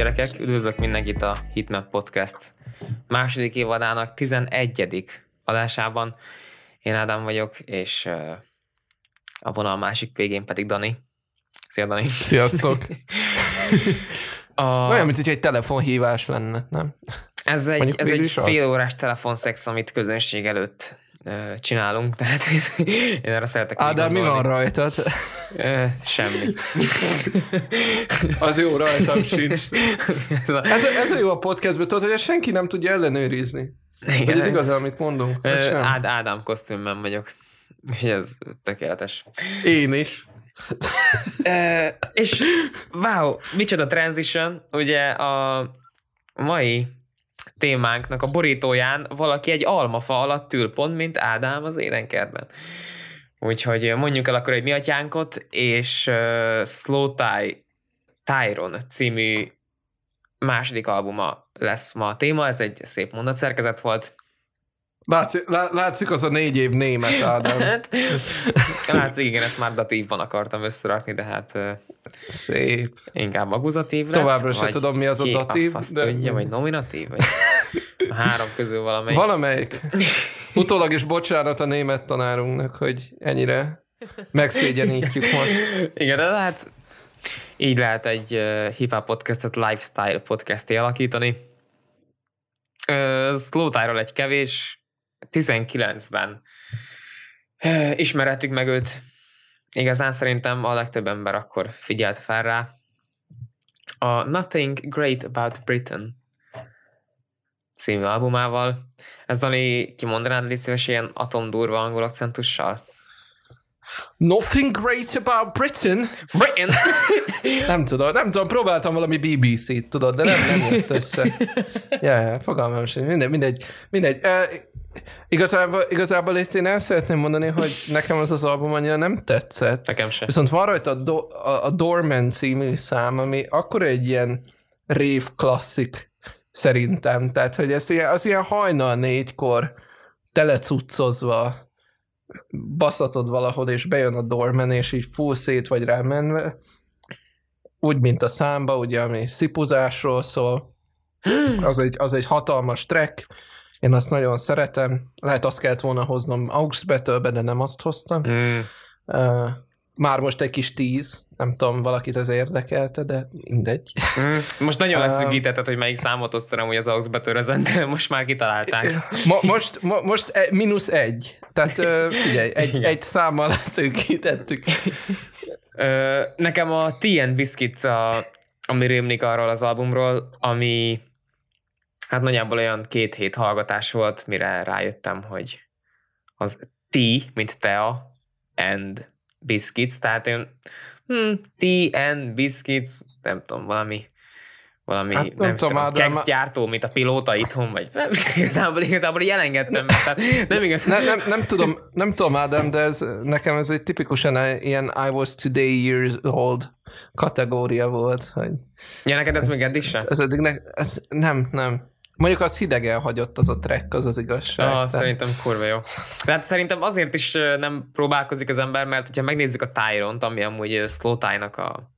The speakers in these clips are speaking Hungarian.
Gyerekek, üdvözlök mindenkit a Hitmap Podcast második évadának 11. adásában. Én Ádám vagyok, és a vonal másik végén pedig Dani. Szia Dani! Sziasztok! a... Olyan, mint hogy egy telefonhívás lenne, nem? Ez egy, ez egy fél órás telefonszex, amit közönség előtt csinálunk, tehát én erre szeretek Á, de mi van rajtad? Semmi. Az jó, rajtam sincs. ez, a... Ez, a, ez a jó a podcastben, tudod, hogy senki nem tudja ellenőrizni. Igen, hogy ez igaz, amit mondunk? Ád, Ádám kosztümben vagyok. És ez tökéletes. Én is. e, és wow, micsoda transition, ugye a mai témánknak a borítóján valaki egy almafa alatt ül, pont mint Ádám az édenkertben. Úgyhogy mondjuk el akkor egy mi atyánkot, és uh, Slow Tie Tyron című második albuma lesz ma a téma, ez egy szép mondatszerkezet volt. Látszik, látszik az a négy év német, Ádám. hát, látszik, igen, ezt már datívban akartam összerakni, de hát Szép. inkább akuzatív lett. Továbbra sem tudom, mi az a datív. De... Tudja, vagy nominatív, vagy a három közül valamelyik. Valamelyik. Utólag is bocsánat a német tanárunknak, hogy ennyire megszégyenítjük most. Igen, de hát így lehet egy uh, hip-hop podcastet lifestyle podcasté alakítani. Uh, Slow egy kevés, 19-ben ismerettük meg őt. Igazán szerintem a legtöbb ember akkor figyelt fel rá. A Nothing Great About Britain című albumával. Ez Dani, kimondanád légy szíves ilyen atomdurva angol akcentussal? Nothing great about Britain. Britain. nem tudom, nem tudom, próbáltam valami BBC-t, tudod, de nem, nem jött össze. Ja, yeah, fogalmam sem, mindegy, mindegy. mindegy. Igazából, igazából itt én el szeretném mondani, hogy nekem az az album annyira nem tetszett. Nekem sem. Viszont van rajta a, Do- a, a Dorman című szám, ami akkor egy ilyen rév klasszik szerintem. Tehát, hogy ez ilyen, az ilyen hajnal négykor telecuccozva baszatod valahol, és bejön a dormen, és így full szét vagy rámenve, úgy, mint a számba, ugye, ami szipuzásról szól, hmm. az egy, az egy hatalmas track, én azt nagyon szeretem, lehet azt kellett volna hoznom aux de nem azt hoztam. Mm. Uh, már most egy kis tíz, nem tudom, valakit ez érdekelte, de mindegy. Mm. Most nagyon leszűkítetted, hogy melyik számot osztanom, hogy az aux betörözen, de most már kitalálták. Mo- most, mo- most e- mínusz egy. Tehát uh, figyelj, egy, egy számmal leszűkítettük. Nekem a TN Biscuits, a, ami rémlik arról az albumról, ami hát nagyjából olyan két hét hallgatás volt, mire rájöttem, hogy az T, mint Tea, and biscuits, tehát én hmm, tea and biscuits, nem tudom, valami valami, hát, nem, nem tudom, tudom gyártó, mint a pilóta itthon, vagy nem, igazából, igazából jelengedtem, tehát nem igaz. Ne, nem, nem, tudom, nem tudom, Ádám, de ez, nekem ez egy tipikusan ilyen I was today years old kategória volt. Hogy ja, neked ez, ez még eddig sem? Ez, ez, eddig ne, ez, nem, nem. Mondjuk az hidegen hagyott az a track, az az igazság. Ah, tehát... Szerintem kurva jó. Tehát szerintem azért is nem próbálkozik az ember, mert hogyha megnézzük a Tyront, ami amúgy Slow Tie-nak a,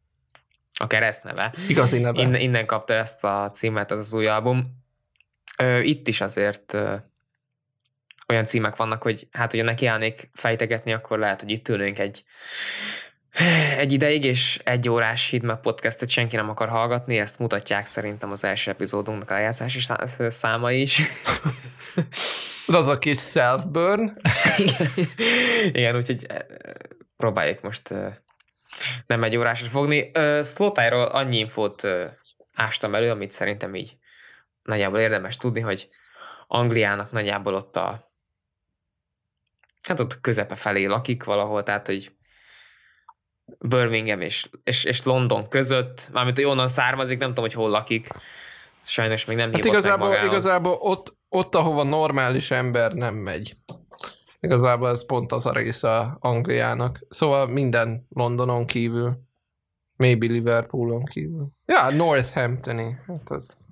a keresztneve. Igazi neve. Innen, innen kapta ezt a címet, ez az új album. Itt is azért olyan címek vannak, hogy hát, hogyha nekiállnék fejtegetni, akkor lehet, hogy itt ülnénk egy egy ideig, és egy órás Hitmap podcastet senki nem akar hallgatni, ezt mutatják szerintem az első epizódunknak a lejátszási száma is. az a kis self-burn. Igen, úgyhogy eh, próbáljuk most eh, nem egy órásra fogni. Slotájról annyi infót ástam elő, amit szerintem így nagyjából érdemes tudni, hogy Angliának nagyjából ott a hát ott közepe felé lakik valahol, tehát hogy Birmingham és, és, és London között, mármint hogy onnan származik, nem tudom, hogy hol lakik. Sajnos még nem hát igazából, meg igazából ott, ott, ahova normális ember nem megy. Igazából ez pont az a része Angliának. Szóval minden Londonon kívül. Maybe Liverpoolon kívül. Ja, Northamptoni. Hát az...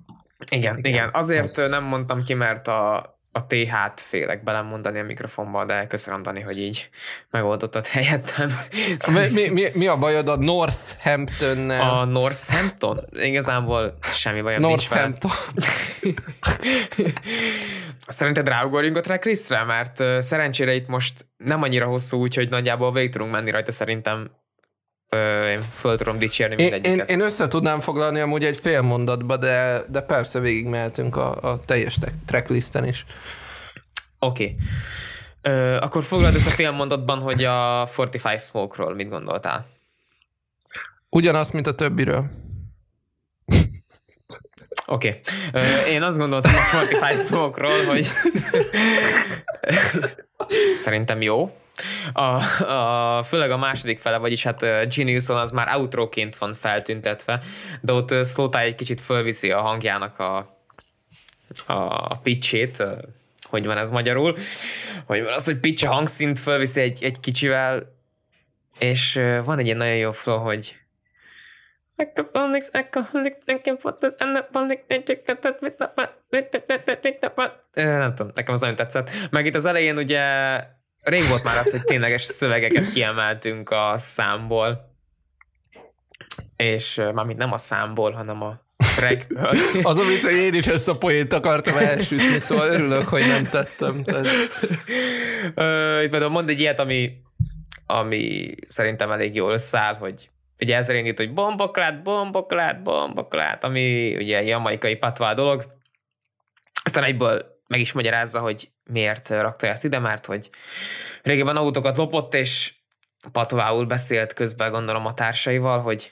Igen, igen, igen. Azért az... nem mondtam ki, mert a a TH-t félek belemondani a mikrofonba, de köszönöm, Dani, hogy így megoldottad helyettem. Mi, mi, mi, mi a bajod a Northampton-nel? A Northampton? Igazából semmi bajom Northampton. nincs vele. Szerinted ráugorjunk a tracklistre? Mert szerencsére itt most nem annyira hosszú, úgyhogy nagyjából végig tudunk menni rajta szerintem én föl tudom dicsérni Én, én, mindegyiket. én össze tudnám foglalni amúgy egy fél mondatba, de, de persze végig mehetünk a, a teljes te- tracklisten is. Oké. Okay. Akkor foglald össze fél mondatban, hogy a Fortify Smoke-ról mit gondoltál. Ugyanazt, mint a többiről. Oké. Okay. Én azt gondoltam a Fortify Smoke-ról, hogy szerintem jó. A, a, főleg a második fele, vagyis hát Geniuson az már outroként van feltüntetve, de ott Slowtie egy kicsit fölviszi a hangjának a, a pitchét, hogy van ez magyarul, hogy van az, hogy pitch a hangszint fölviszi egy, egy kicsivel, és van egy ilyen nagyon jó flow, hogy nem tudom, nekem az nagyon tetszett. Meg itt az elején ugye rég volt már az, hogy tényleges szövegeket kiemeltünk a számból. És mármint nem a számból, hanem a trackből. Az a vicc, hogy én is ezt a poént akartam elsütni, szóval örülök, hogy nem tettem. Tehát... Ö, például mond egy ilyet, ami, ami szerintem elég jól összeáll, hogy ugye ezzel indít, hogy bomboklát, bomboklát, bomboklát, ami ugye jamaikai patvá dolog. Aztán egyből meg is magyarázza, hogy miért rakta ezt ide, mert hogy régebben autókat lopott, és patvául beszélt közben gondolom a társaival, hogy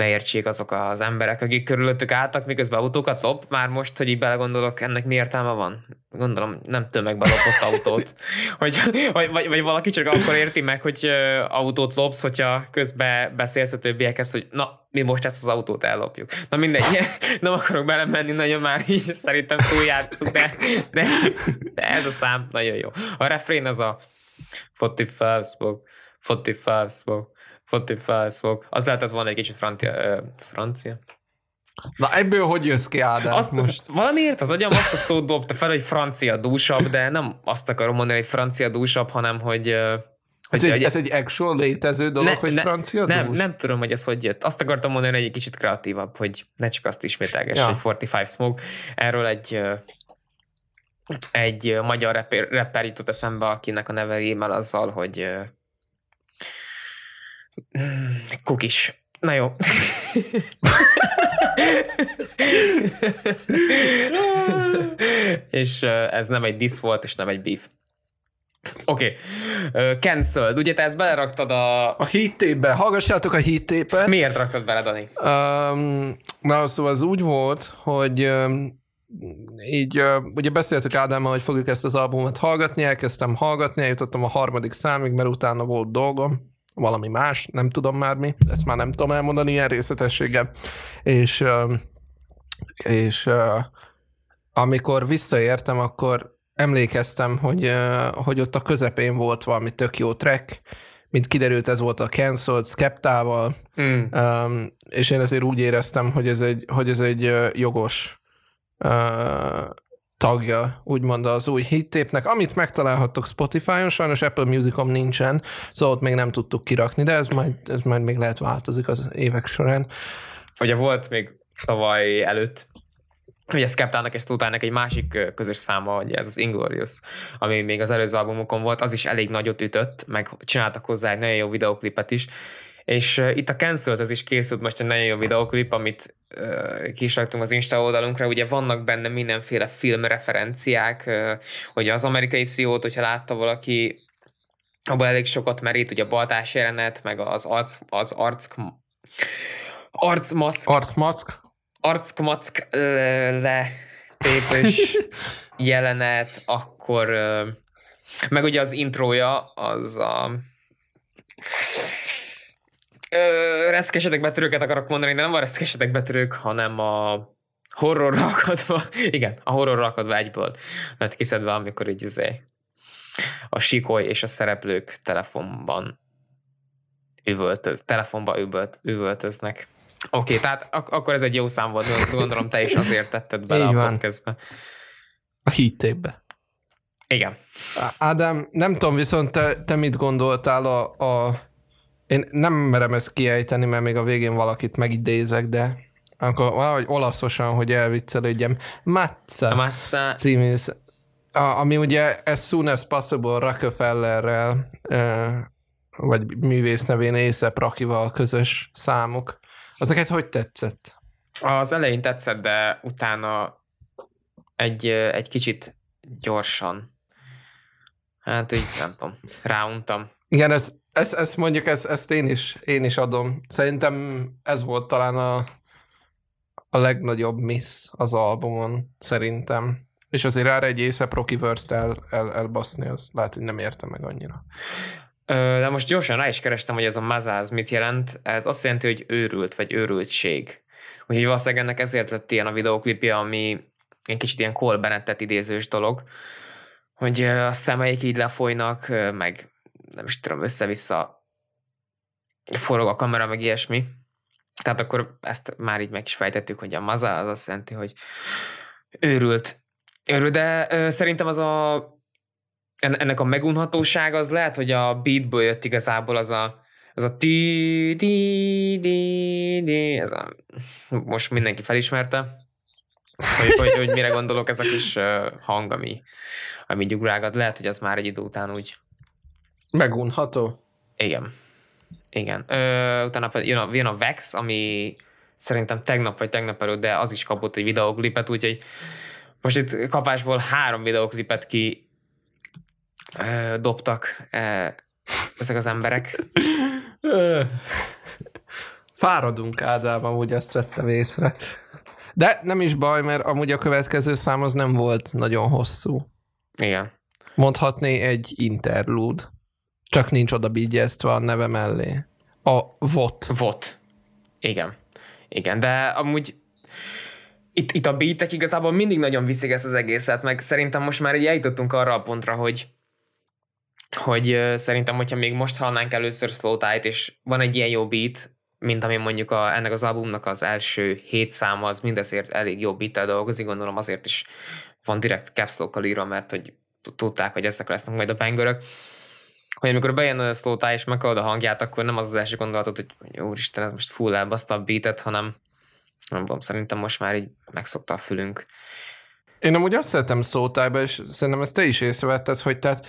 ne értsék azok az emberek, akik körülöttük álltak, miközben autókat lop. Már most, hogy így belegondolok, ennek mi értelme van? Gondolom, nem tömegbe lopott autót. hogy, vagy, vagy, vagy, valaki csak akkor érti meg, hogy autót lopsz, hogyha közben beszélsz a többiekhez, hogy na, mi most ezt az autót ellopjuk. Na mindegy, nem akarok belemenni, nagyon már így szerintem túljátszunk, de, de, de ez a szám nagyon jó. A refrén az a 45 smoke, 45 smoke, 45 smoke. Az lehetett volna egy kicsit francia. Uh, francia? Na ebből hogy jössz ki, Ádám, azt, most? Valamiért az agyam azt a szót dobta fel, hogy francia dúsabb, de nem azt akarom mondani, hogy francia dúsabb, hanem hogy... Ez, egy, ez egy actual létező dolog, ne, hogy ne, francia nem, dús? nem tudom, hogy ez hogy jött. Azt akartam mondani, hogy egy kicsit kreatívabb, hogy ne csak azt ismételgess, ja. hogy 45 Smoke. Erről egy egy magyar rapper, rapper jutott eszembe, akinek a neve rímel azzal, hogy kukis. Na jó. és ez nem egy diss volt, és nem egy beef. Oké. Okay. Cancelled. Ugye te ezt beleraktad a... A hitébe. Hallgassátok a hitépet. Miért raktad bele, Dani? Um, na, szóval az úgy volt, hogy um, így uh, ugye beszéltük Ádámmal, hogy fogjuk ezt az albumot hallgatni, elkezdtem hallgatni, eljutottam a harmadik számig, mert utána volt dolgom, valami más, nem tudom már mi, ezt már nem tudom elmondani ilyen részletességgel. És, és amikor visszaértem, akkor emlékeztem, hogy, hogy ott a közepén volt valami tök jó track, mint kiderült, ez volt a Cancelled Skeptával, mm. um, és én ezért úgy éreztem, hogy ez egy, hogy ez egy jogos uh, tagja, úgymond az új hittépnek, amit megtalálhattok Spotify-on, sajnos Apple Musicom nincsen, szóval ott még nem tudtuk kirakni, de ez majd, ez majd még lehet változik az évek során. Ugye volt még tavaly előtt hogy ez Skeptának és Tutának egy másik közös száma, hogy ez az Inglorious, ami még az előző albumokon volt, az is elég nagyot ütött, meg csináltak hozzá egy nagyon jó videoklipet is, és itt a Cancelled az is készült most egy nagyon jó videoklip, amit uh, ki is raktunk az Insta oldalunkra, ugye vannak benne mindenféle filmreferenciák, uh, hogy az amerikai pszichót, hogyha látta valaki, abban elég sokat merít, ugye a baltás jelenet, meg az arc, az arc, arcmaszk, arcmaszk, arckmack letépés jelenet, akkor meg ugye az introja az a reszkesetek betörőket akarok mondani, de nem a reszkesetek betörők, hanem a horror akadva, igen, a horror akadva egyből lett kiszedve, amikor így izé, a sikoly és a szereplők telefonban üvöltöz, telefonba üvölt, üvöltöznek. Oké, okay, tehát ak- akkor ez egy jó szám volt, gondolom te is azért tetted bele Így a podcastbe. A hittébe. Igen. Ádám, nem tudom, viszont te, te mit gondoltál a, a... Én nem merem ezt kiejteni, mert még a végén valakit megidézek, de akkor valahogy olaszosan, hogy elviccelődjem. Matza. Matza. Című, ami ugye as soon as possible Rockefellerrel, vagy művész nevén Észep Rakival közös számok. Azeket hogy tetszett? Az elején tetszett, de utána egy, egy kicsit gyorsan. Hát így nem tudom, ráuntam. Igen, ez, ez, ez mondjuk, ez, ezt én is, én is adom. Szerintem ez volt talán a, a legnagyobb miss az albumon, szerintem. És azért erre egy észre Rocky Verse-t el, el, elbaszni, az lehet, hogy nem érte meg annyira. De most gyorsan rá is kerestem, hogy ez a mazáz mit jelent. Ez azt jelenti, hogy őrült, vagy őrültség. Úgyhogy valószínűleg ennek ezért lett ilyen a videóklipje, ami egy kicsit ilyen Cole Bennettet idézős dolog, hogy a szemeik így lefolynak, meg nem is tudom, össze-vissza forog a kamera, meg ilyesmi. Tehát akkor ezt már így meg is fejtettük, hogy a maza az azt jelenti, hogy őrült. Őrült, de ö, szerintem az a ennek a megunhatóság az lehet, hogy a beatből jött igazából az a az a ti di di di ez a, most mindenki felismerte, hogy, hogy, hogy mire gondolok ez a kis hang, ami, ami gyugrágat. Lehet, hogy az már egy idő után úgy... Megunható? Igen. Igen. Ö, utána jön a, jön a Vex, ami szerintem tegnap vagy tegnap előtt, de az is kapott egy videoklipet, úgyhogy most itt kapásból három videoklipet ki ö, dobtak ö, ezek az emberek. Fáradunk Ádám, amúgy ezt vettem észre. De nem is baj, mert amúgy a következő szám az nem volt nagyon hosszú. Igen. Mondhatné egy interlude. Csak nincs oda bígyeztve a neve mellé. A VOT. VOT. Igen. Igen, de amúgy itt, itt a beatek igazából mindig nagyon viszik ezt az egészet, meg szerintem most már így eljutottunk arra a pontra, hogy hogy szerintem, hogyha még most hallanánk először Slow Tide, és van egy ilyen jó beat, mint ami mondjuk a, ennek az albumnak az első hét száma, az mindezért elég jó beat dolgozik, gondolom azért is van direkt caps írva, mert hogy tudták, hogy ezek lesznek majd a bangörök. Hogy amikor bejön a slow tie és meghallod a hangját, akkor nem az az első gondolatod, hogy, úristen, ez most full elbaszta a beatet, hanem nem tudom, szerintem most már így megszokta a fülünk. Én amúgy azt szeretem szótájba, és szerintem ezt te is észrevetted, hogy tehát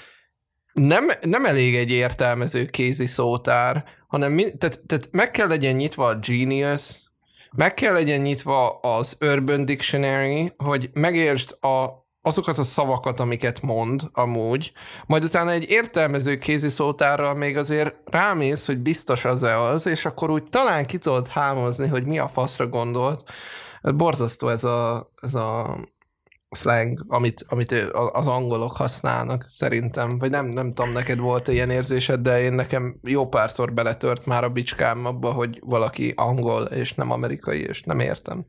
nem, nem elég egy értelmező kézi szótár, hanem mi, tehát, tehát meg kell legyen nyitva a Genius, meg kell legyen nyitva az Urban Dictionary, hogy megértsd a, azokat a szavakat, amiket mond amúgy, majd utána egy értelmező kézi szótárral még azért rámész, hogy biztos az-e az, és akkor úgy talán ki tudod hámozni, hogy mi a faszra gondolt. Borzasztó ez a, ez a slang, amit, amit az angolok használnak, szerintem. Vagy nem, nem tudom, neked volt ilyen érzésed, de én nekem jó párszor beletört már a bicskám abba, hogy valaki angol, és nem amerikai, és nem értem.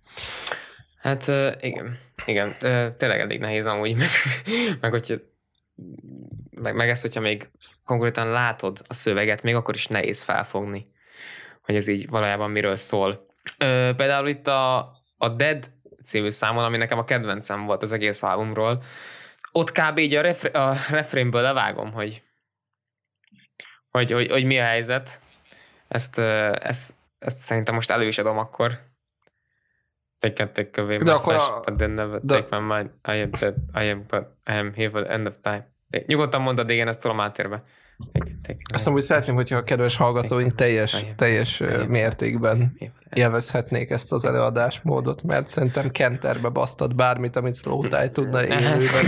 Hát igen, igen, tényleg elég nehéz amúgy, meg, meg hogyha meg, meg ezt, hogyha még konkrétan látod a szöveget, még akkor is nehéz felfogni, hogy ez így valójában miről szól. Például itt a, a Dead című számon, ami nekem a kedvencem volt az egész albumról. Ott kb. így a, refre- a refrénből levágom, hogy, hogy, hogy, hogy mi a helyzet. Ezt, ezt, ezt szerintem most elő is adom akkor. Take, take away my de flesh, a... but then never de... take my mind. I am dead, I am, but I am here for the end of time. Nyugodtan mondod, igen, ezt tudom átérve. Azt amúgy szeretném, hogyha a kedves hallgatóink teljes, teljes mértékben élvezhetnék ezt az előadásmódot, mert szerintem kenterbe basztad bármit, amit Slowtie tudna élőben.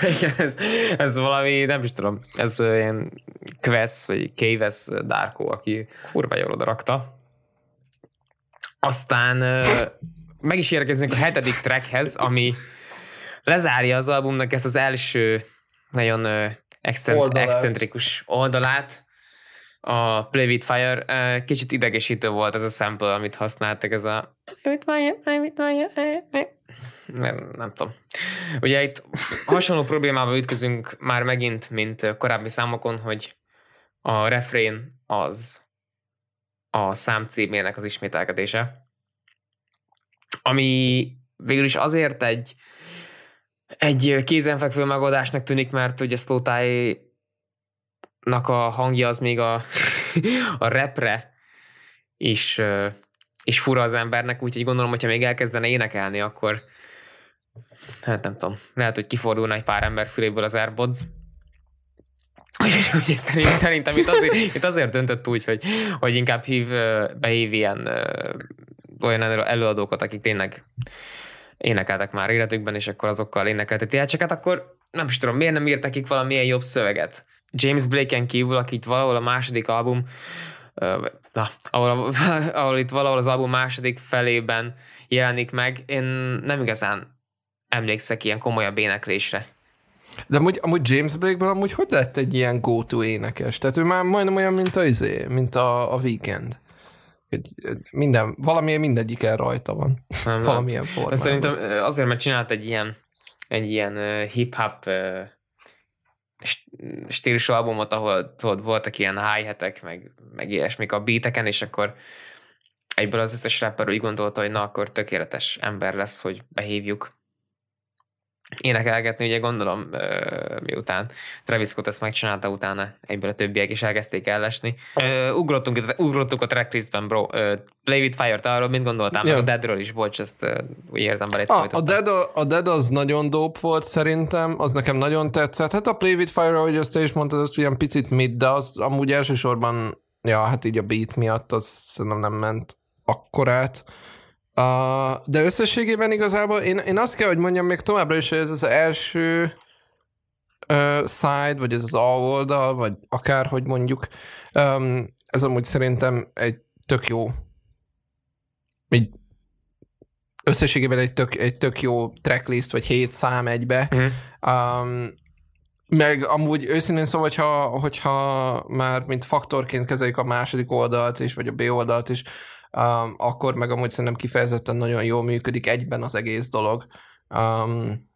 Ez, ez valami, nem is tudom, ez ilyen Quest, vagy Kéves Darko, aki kurva jól oda rakta. Aztán meg is érkezünk a hetedik trackhez, ami lezárja az albumnak ezt az első nagyon oldalát. excentrikus oldalát, a Play With Fire. Kicsit idegesítő volt ez a sample, amit használtak, ez a nem, nem tudom. Ugye itt hasonló problémával ütközünk már megint, mint korábbi számokon, hogy a refrén az a szám címének az ismételkedése, ami végül is azért egy egy kézenfekvő megoldásnak tűnik, mert ugye Slowthai nak a hangja az még a, a repre is, is fura az embernek, úgyhogy gondolom, hogyha még elkezdene énekelni, akkor hát nem tudom, lehet, hogy kifordulna egy pár ember füléből az Airpods. Úgyhogy szerint, szerintem itt azért, itt azért döntött úgy, hogy, hogy inkább hív, behív ilyen olyan előadókat, akik tényleg énekeltek már életükben, és akkor azokkal énekelteti csak hát akkor nem is tudom, miért nem írt nekik valamilyen jobb szöveget. James Blake-en kívül, akit valahol a második album, na, ahol, ahol itt valahol az album második felében jelenik meg, én nem igazán emlékszek ilyen komolyabb éneklésre. De amúgy, amúgy James Blake-ből amúgy hogy lett egy ilyen go-to énekes? Tehát ő már majdnem olyan, mint a, izé, mint a, a Weekend. Minden, valamilyen mindegyiken rajta van. Nem, valamilyen formában. Szerintem azért, mert csinált egy ilyen, egy ilyen hip-hop stílusú albumot, ahol tudod, voltak ilyen hi meg, meg ilyesmik a beateken, és akkor egyből az összes rapper úgy gondolta, hogy na, akkor tökéletes ember lesz, hogy behívjuk énekelgetni, ugye gondolom, miután Travis Scott ezt megcsinálta, utána egyből a többiek is elkezdték ellesni. ugrottunk, ugrottunk a tracklistben, bro. Play with Fire-t, arról mit gondoltál? Ja. a Deadről is, bocs, ezt úgy érzem belé. A, a, Dead, a Dead az nagyon dope volt szerintem, az nekem nagyon tetszett. Hát a Play with Fire, ahogy azt te is mondtad, az ilyen picit mid, de az amúgy elsősorban, ja, hát így a beat miatt az szerintem nem ment akkorát. Uh, de összességében igazából én, én azt kell, hogy mondjam még továbbra is, hogy ez az első uh, side, vagy ez az oldal, vagy akárhogy mondjuk, um, ez amúgy szerintem egy tök jó egy összességében egy tök, egy tök jó tracklist, vagy hét szám egybe. Uh-huh. Um, meg amúgy őszintén szóval, hogyha, hogyha már mint faktorként kezeljük a második oldalt is, vagy a B oldalt is, um, akkor meg amúgy szerintem kifejezetten nagyon jól működik egyben az egész dolog. Um,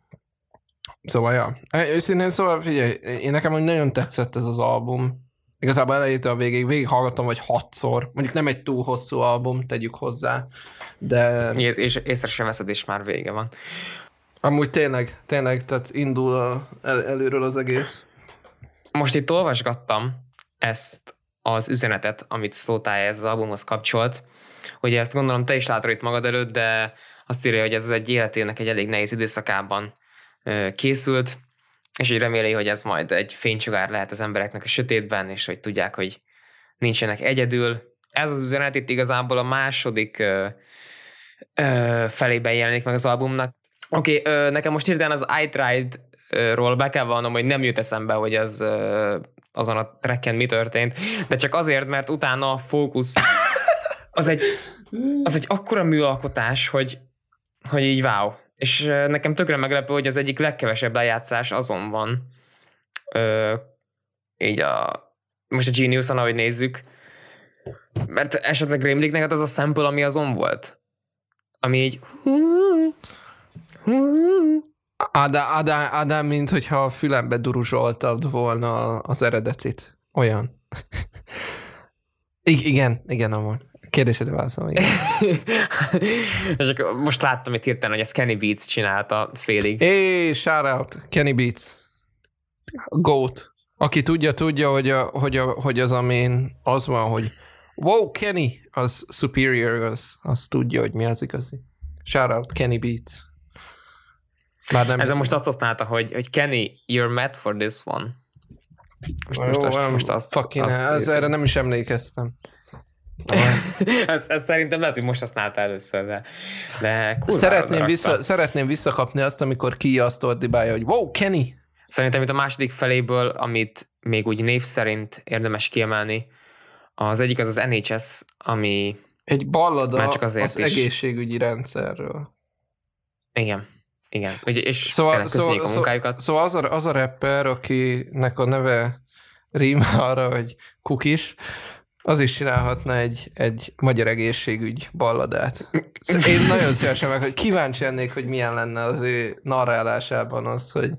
szóval, ja. Őszintén szóval, figyelj, én nekem hogy nagyon tetszett ez az album. Igazából elejétől a végig, végig hallgattam vagy hatszor. Mondjuk nem egy túl hosszú album, tegyük hozzá, de... És, és észre sem veszed, és már vége van. Amúgy tényleg, tényleg, tehát indul a, el, előről az egész. Most itt olvasgattam ezt az üzenetet, amit Szótály ez az albumhoz kapcsolt, Ugye ezt gondolom te is látod itt magad előtt, de azt írja, hogy ez egy életének egy elég nehéz időszakában készült, és így reméli, hogy ez majd egy fénycsugár lehet az embereknek a sötétben, és hogy tudják, hogy nincsenek egyedül. Ez az üzenet itt igazából a második ö, ö, felében jelenik meg az albumnak. Oké, okay, nekem most hirtelen az I Tried-ról be kell vannom, hogy nem jut eszembe, hogy az azon a trekken mi történt, de csak azért, mert utána a fókusz az egy, az egy akkora műalkotás, hogy, hogy így wow. És nekem tökre meglepő, hogy az egyik legkevesebb lejátszás azon van. Ö, így a, most a Genius-on, ahogy nézzük, mert esetleg rémlik neked az a sample, ami azon volt? Ami így... Ádám, Ádám, Ádám, mint hogyha a fülembe duruzsoltad volna az eredetit. Olyan. I- igen, igen, amúgy. Kérdésedre válaszolom, igen. Csak most láttam itt hirtelen, hogy ezt Kenny Beats csinálta félig. Hey, shout out, Kenny Beats. Goat. Aki tudja, tudja, hogy, a, hogy, a, hogy az, amin az van, hogy wow, Kenny, az superior, az, az tudja, hogy mi az igazi. Shout out, Kenny Beats. Már nem... Ezzel most azt használta, hogy, hogy Kenny, you're mad for this one. Most, Jó, most, most azt, fucking azt ez, erre nem is emlékeztem. ez, ez szerintem lehet, hogy most használta először, de, de szeretném, vissza, szeretném visszakapni azt, amikor ki azt ordibálja, hogy wow, Kenny! Szerintem itt a második feléből, amit még úgy név szerint érdemes kiemelni, az egyik az az NHS, ami egy ballada már csak azért az is. egészségügyi rendszerről. Igen. Igen, Ugye, és szóval, szóval, a munkájukat. Szóval az a, az a rapper, akinek a neve rím arra, hogy kukis, az is csinálhatna egy, egy magyar egészségügy balladát. Szóval én nagyon szívesen meg, hogy kíváncsi lennék, hogy milyen lenne az ő narrálásában az, hogy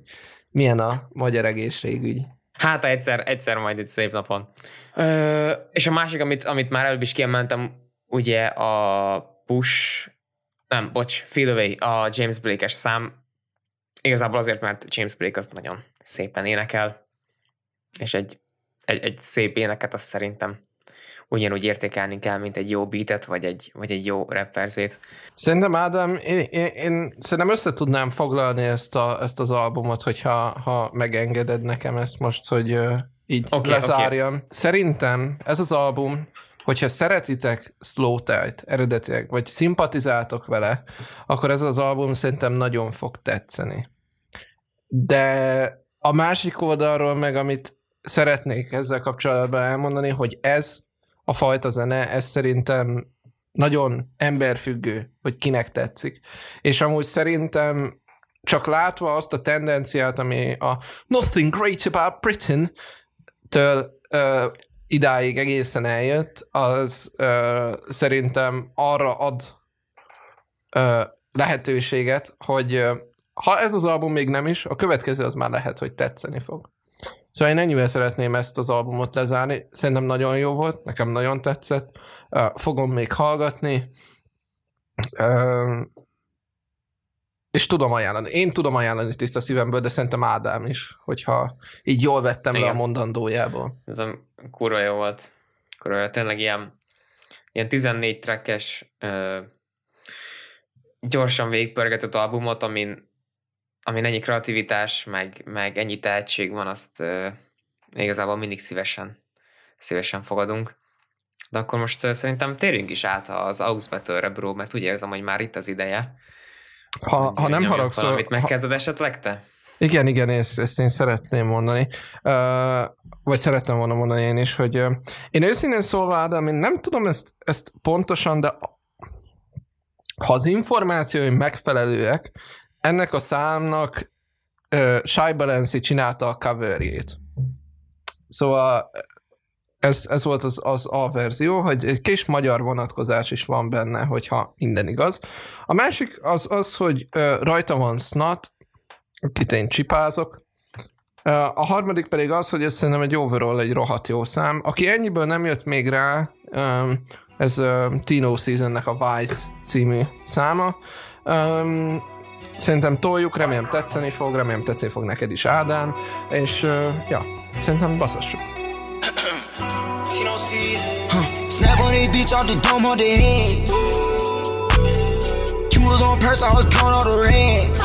milyen a magyar egészségügy. Hát egyszer, egyszer majd egy szép napon. Ö, és a másik, amit, amit már előbb is kiemeltem, ugye a Push, nem, bocs, Feel Away, a James Blake-es szám, igazából azért, mert James Blake azt nagyon szépen énekel, és egy, egy, egy szép éneket azt szerintem ugyanúgy értékelni kell, mint egy jó beatet, vagy egy, vagy egy jó rapperzét. Szerintem Ádám, én, én, én szerintem össze tudnám foglalni ezt, a, ezt az albumot, hogyha ha megengeded nekem ezt most, hogy így okay, lezárjam. Okay. Szerintem ez az album, hogyha szeretitek Slow Tide eredetileg, vagy szimpatizáltok vele, akkor ez az album szerintem nagyon fog tetszeni. De a másik oldalról meg, amit szeretnék ezzel kapcsolatban elmondani, hogy ez a fajta zene, ez szerintem nagyon emberfüggő, hogy kinek tetszik. És amúgy szerintem csak látva azt a tendenciát, ami a Nothing Great About Britain től uh, idáig egészen eljött, az uh, szerintem arra ad uh, lehetőséget, hogy uh, ha ez az album még nem is, a következő az már lehet, hogy tetszeni fog. Szóval én ennyivel szeretném ezt az albumot lezárni. Szerintem nagyon jó volt, nekem nagyon tetszett. Fogom még hallgatni. És tudom ajánlani. Én tudom ajánlani tiszta szívemből, de szerintem Ádám is, hogyha így jól vettem Igen. le a mondandójából. Ez a kurva jó volt. Kurva jó. Tényleg ilyen, ilyen 14 trackes gyorsan végigpörgetett albumot, amin amin ennyi kreativitás, meg, meg ennyi tehetség van, azt uh, igazából mindig szívesen, szívesen fogadunk. De akkor most uh, szerintem térjünk is át az Ausbattle-re, bro, mert úgy érzem, hogy már itt az ideje. Ha, ha nem haragszol... Valamit megkezded ha... esetleg te? Igen, igen, ezt, ezt én szeretném mondani. Uh, vagy szeretném volna mondani én is, hogy uh, én őszintén szólva, Ádám, én nem tudom ezt, ezt pontosan, de ha az információim megfelelőek, ennek a számnak uh, Shy Balenci csinálta a coverjét. Szóval ez, ez volt az, az A verzió, hogy egy kis magyar vonatkozás is van benne, hogyha minden igaz. A másik az az, hogy uh, rajta van Snot, akit én csipázok, a harmadik pedig az, hogy ez szerintem egy overall egy rohadt jó szám. Aki ennyiből nem jött még rá, ez Tino Seasonnek a Vice című száma. Szerintem toljuk, remélem tetszeni fog, remélem tetszeni fog neked is Ádám, és uh, ja, szerintem baszassuk. Snap on this bitch off the dome on the head. You was on purse, I was counting all the rent.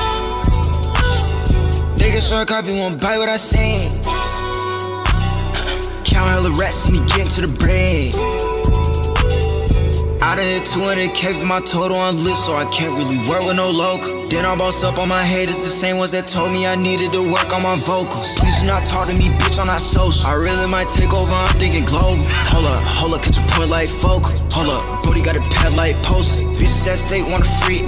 Nigga short copy won't buy what I said. Count hella rats, me getting to the bread. I done hit 200k for my total on list, so I can't really work with no local. Then I boss up on my haters, the same ones that told me I needed to work on my vocals. Please do not talk to me, bitch, I'm not social. I really might take over, I'm thinking global. Hold up, hold up, catch a point like focal. Hold up, booty got a pad like post. Bitches that state wanna free.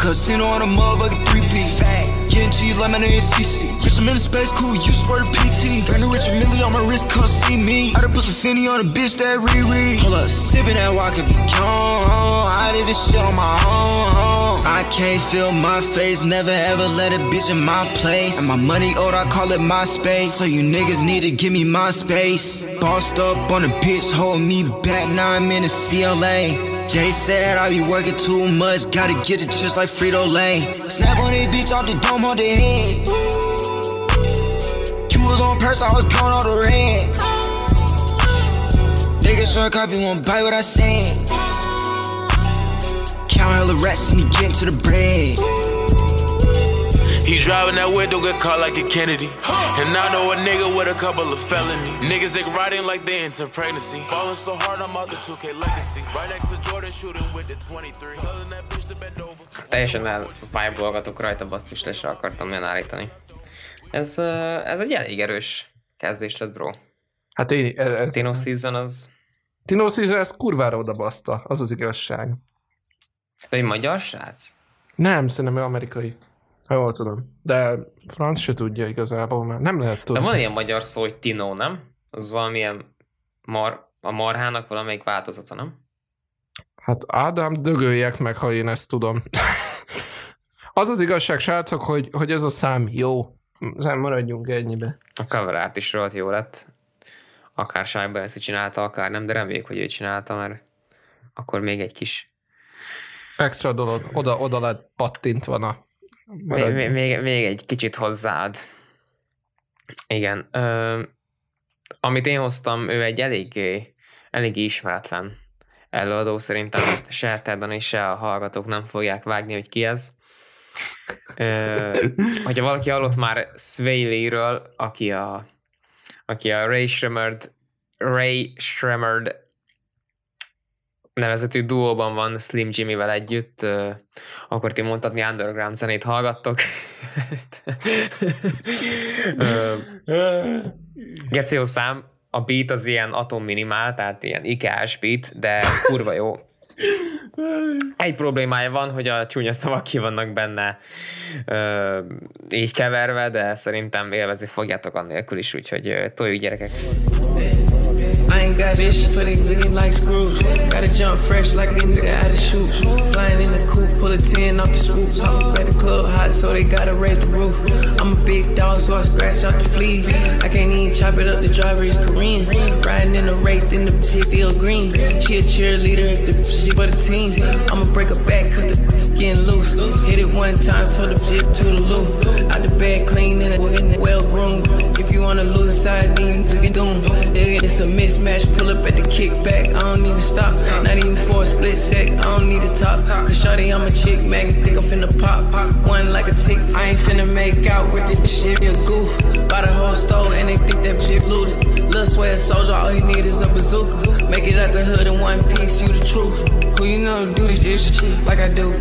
Casino on a motherfucking 3P. Cheese, lemonade, CC. Bitch, I'm in the space, cool, you swear to PT. Brandon Richard Millie on my wrist, come see me. I done put some Finny on a bitch that Riri. Hold up, sipping that walk be gone. I did this shit on my own. I can't feel my face, never ever let a bitch in my place. And my money owed, I call it my space. So you niggas need to give me my space. Bossed up on a bitch, hold me back, now I'm in the CLA. Jay said I be working too much, gotta get it just like Frito Lane. Snap on that bitch off the dome on the head. You was on purse, I was going on the rent. Nigga short copy won't buy what I said. Count hella rats, see me getting to the bread. He driving that whip, don't get caught like a Kennedy. And I know a nigga with a couple of felonies. Niggas they riding like they into pregnancy. Falling so hard, I'm out the 2K legacy. Right next to Jordan shooting with the 23. Telling that bitch to bend over. Teljesen elfájbolgatok rajta basszus, le se akartam olyan állítani. Ez, ez egy elég erős kezdés lett, bro. Hát én... Ez, ez, Tino Season az... Tino Season ez kurvára oda baszta, az az igazság. Egy magyar srác? Nem, szerintem ő amerikai. Jól tudom. De franc se tudja igazából, mert nem lehet tudni. De van ilyen magyar szó, hogy Tino, nem? Az valamilyen mar, a marhának valamelyik változata, nem? Hát Ádám, dögöljek meg, ha én ezt tudom. az az igazság, srácok, hogy, hogy ez a szám jó. Nem maradjunk ennyibe. A cover art is rohadt jó lett. Akár Sájba ezt csinálta, akár nem, de reméljük, hogy ő csinálta, mert akkor még egy kis... Extra dolog, oda, oda lett pattintva a Még, még, még, még egy kicsit hozzáad. Igen. Ö, amit én hoztam, ő egy eléggé, eléggé ismeretlen előadó, szerintem se Teddan és se a hallgatók nem fogják vágni, hogy ki ez. Ö, hogyha valaki hallott már Sway ről aki a, aki a Ray Shremmerd, Ray Shremmerd nevezetű duóban van Slim Jimmy-vel együtt, akkor ti mondhatni underground zenét hallgattok. Geció szám, a beat az ilyen atom minimál, tehát ilyen IKEA-s beat, de kurva jó. Egy problémája van, hogy a csúnya szavak ki vannak benne ö, így keverve, de szerintem élvezni fogjátok annélkül is, úgyhogy toljuk gyerekek. I ain't got bitch for these looking like screws. Gotta jump fresh like a nigga out of shoot. Flying in the coop, pull a 10 off the swoop. At the club hot, so they gotta raise the roof. I'm a big dog, so I scratch out the flea. I can't even chop it up, the driver is Korean. Riding in the rake, then the shit still green. She a cheerleader, the shit for the teens. I'ma break her back, cause the getting loose. Hit it one time, told the jib to the loop. Out the bed clean and well groomed. If you wanna lose a side, then you get doomed. It's a mismatch pull up at the kickback. I don't even stop, not even for a split sec. I don't need to talk, cause shawty, I'm a chick, man. Think I'm finna pop, pop one like a tick. I ain't finna make out with this shit, be a goof. Buy the whole store and they think that shit looted. Lil' swear soldier, all you need is a bazooka. Make it out the hood in one piece, you the truth. Who you know do this shit like I do?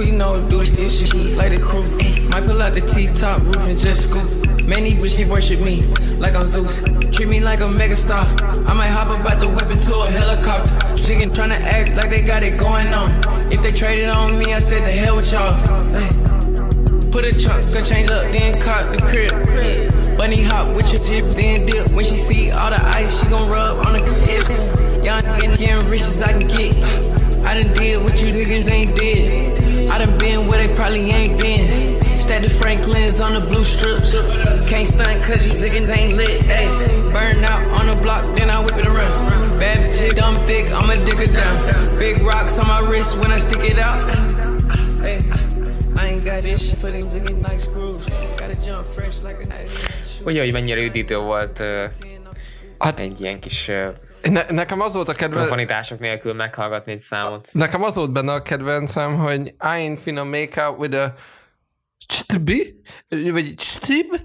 You know do this shit like the crew? Might pull out the T-top roof and just scoop. Many bitches worship me like I'm Zeus. Treat me like a megastar. I might hop up out the whip into a helicopter. Chicken tryna act like they got it going on. If they traded on me, I said the hell with y'all. Put a chunk, go change up, then cop the crib. Bunny hop with your tip, then dip. When she see all the ice, she gon' rub on the crib. Young getting, getting rich as I can get. I done did what you niggas ain't did. I done been where they probably ain't been. Stack the Franklins on the blue strips. Can't stunt cause you ziggins ain't lit. Hey, burn out on the block, then I whip it around. Bad bitch, dumb thick, I'ma dig it down. Big rocks on my wrist when I stick it out. Hey, I ain't got this for these ziggins like screws. Gotta jump fresh like a mennyire üdítő volt uh, hát, egy ilyen kis ne, nekem az volt a kedvenc... Profanitások nélkül meghallgatni egy számot. Nekem az volt benne a kedvencem, hogy I ain't finna make out with a Cstbi? Vagy Cstib?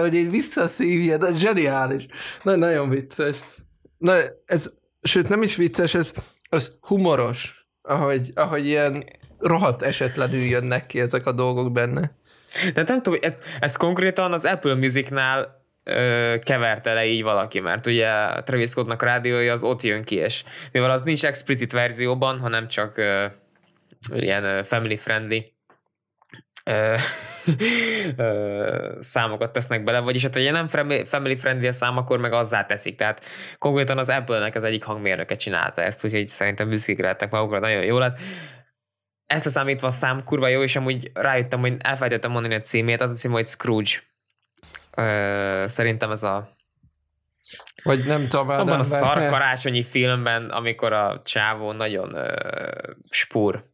Hogy én visszaszívja, de zseniális. Na, nagyon vicces. Na, ez, sőt nem is vicces, ez, ez humoros, ahogy, ahogy ilyen rohadt esetlenül jönnek ki ezek a dolgok benne. De nem tudom, ez, ez konkrétan az Apple Music-nál ö, keverte le így valaki, mert ugye Travis Scottnak rádiója az ott jön ki, és mivel az nincs explicit verzióban, hanem csak ö, ilyen family friendly, ö, ö, számokat tesznek bele, vagyis hát, hogyha nem family friendly a szám, akkor meg azzá teszik. Tehát konkrétan az Apple-nek az egyik hangmérnöke csinálta ezt, úgyhogy szerintem büszkék lehetnek magukra, nagyon jó lett. Ezt a számítva a szám kurva jó, és amúgy rájöttem, hogy elfelejtettem mondani a címét, az a cím, hogy Scrooge. Ö, szerintem ez a vagy nem tudom, Abban a szar karácsonyi filmben, amikor a csávó nagyon ö, spúr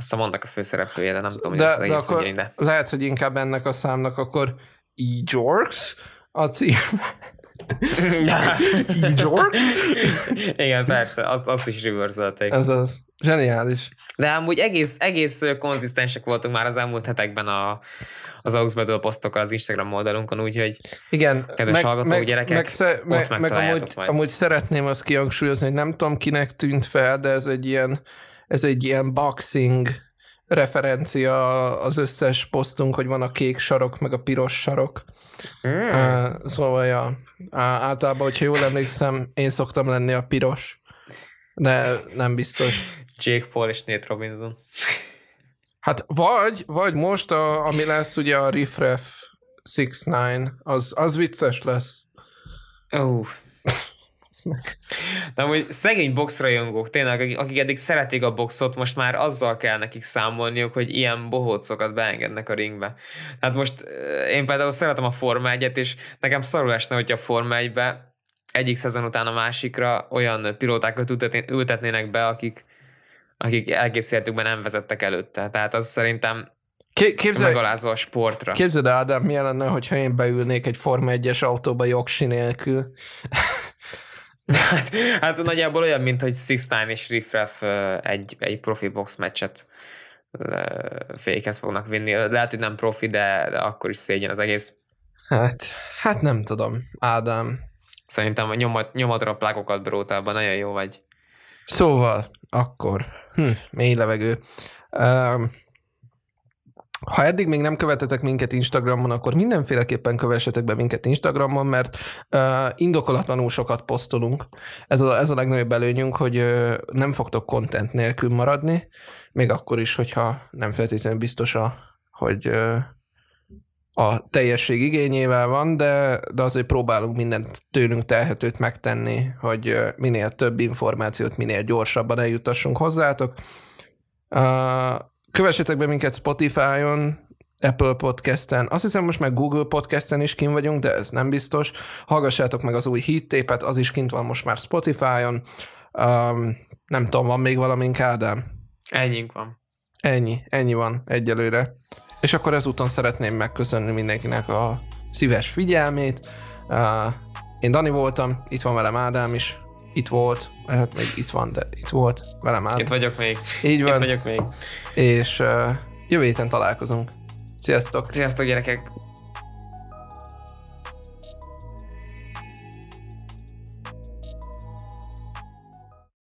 azt mondnak a főszereplője, de nem tudom, hogy de, ez az egész akkor de... Lehet, hogy inkább ennek a számnak akkor E-Jorks a cím. E-Jorks? Igen, persze, azt, azt is reverse Ez az. Zseniális. De amúgy egész, egész konzisztensek voltunk már az elmúlt hetekben a, az Augsbedől posztokkal az Instagram oldalunkon, úgyhogy Igen, kedves meg, hallgatók, meg, gyerekek, meg, sze, meg, meg amúgy, majd. amúgy szeretném azt kihangsúlyozni, hogy nem tudom kinek tűnt fel, de ez egy ilyen ez egy ilyen boxing referencia az összes posztunk, hogy van a kék sarok, meg a piros sarok. Mm. Uh, szóval, ja, általában, hogyha jól emlékszem, én szoktam lenni a piros, de nem biztos. Jake Paul és Nate Robinson. Hát vagy, vagy most, a, ami lesz ugye a Refref 6-9, az, az vicces lesz. Ó, oh. De amúgy szegény boxrajongók, tényleg, akik eddig szeretik a boxot, most már azzal kell nekik számolniuk, hogy ilyen bohócokat beengednek a ringbe. Hát most eh, én például szeretem a Forma 1 és nekem szarul esne, hogy a Forma 1 egyik szezon után a másikra olyan pilótákat ültetnének be, akik, akik egész életükben nem vezettek előtte. Tehát az szerintem Ké- képzelj, megalázva a sportra. képzeld el, Ádám, milyen lenne, hogyha én beülnék egy Forma 1-es autóba jogsi nélkül. Hát, hát nagyjából olyan, mint hogy Six Nine és Riff Raff ö, egy, egy profi box meccset fékhez fognak vinni. Lehet, hogy nem profi, de, de akkor is szégyen az egész. Hát, hát nem tudom, Ádám. Szerintem a nyomat, nyomadra plákokat brótában nagyon jó vagy. Szóval, akkor, hm, mély levegő. Um, ha eddig még nem követetek minket Instagramon, akkor mindenféleképpen kövessetek be minket Instagramon, mert uh, indokolatlanul sokat posztolunk. Ez a, ez a legnagyobb előnyünk, hogy uh, nem fogtok content nélkül maradni, még akkor is, hogyha nem feltétlenül biztos, a, hogy uh, a teljesség igényével van, de, de azért próbálunk mindent tőlünk telhetőt megtenni, hogy uh, minél több információt, minél gyorsabban eljutassunk hozzátok. Uh, kövessetek be minket Spotify-on, Apple Podcast-en, azt hiszem most meg Google Podcast-en is kint vagyunk, de ez nem biztos. Hallgassátok meg az új hittépet, az is kint van most már Spotify-on. Um, nem tudom, van még valamink, Ádám? Ennyink van. Ennyi, ennyi van egyelőre. És akkor ezúton szeretném megköszönni mindenkinek a szíves figyelmét. Uh, én Dani voltam, itt van velem Ádám is, itt volt, hát még itt van, de itt volt velem Ádám. Itt vagyok még. Így Itt van, vagyok még. és uh, jövő héten találkozunk. Sziasztok! Sziasztok gyerekek!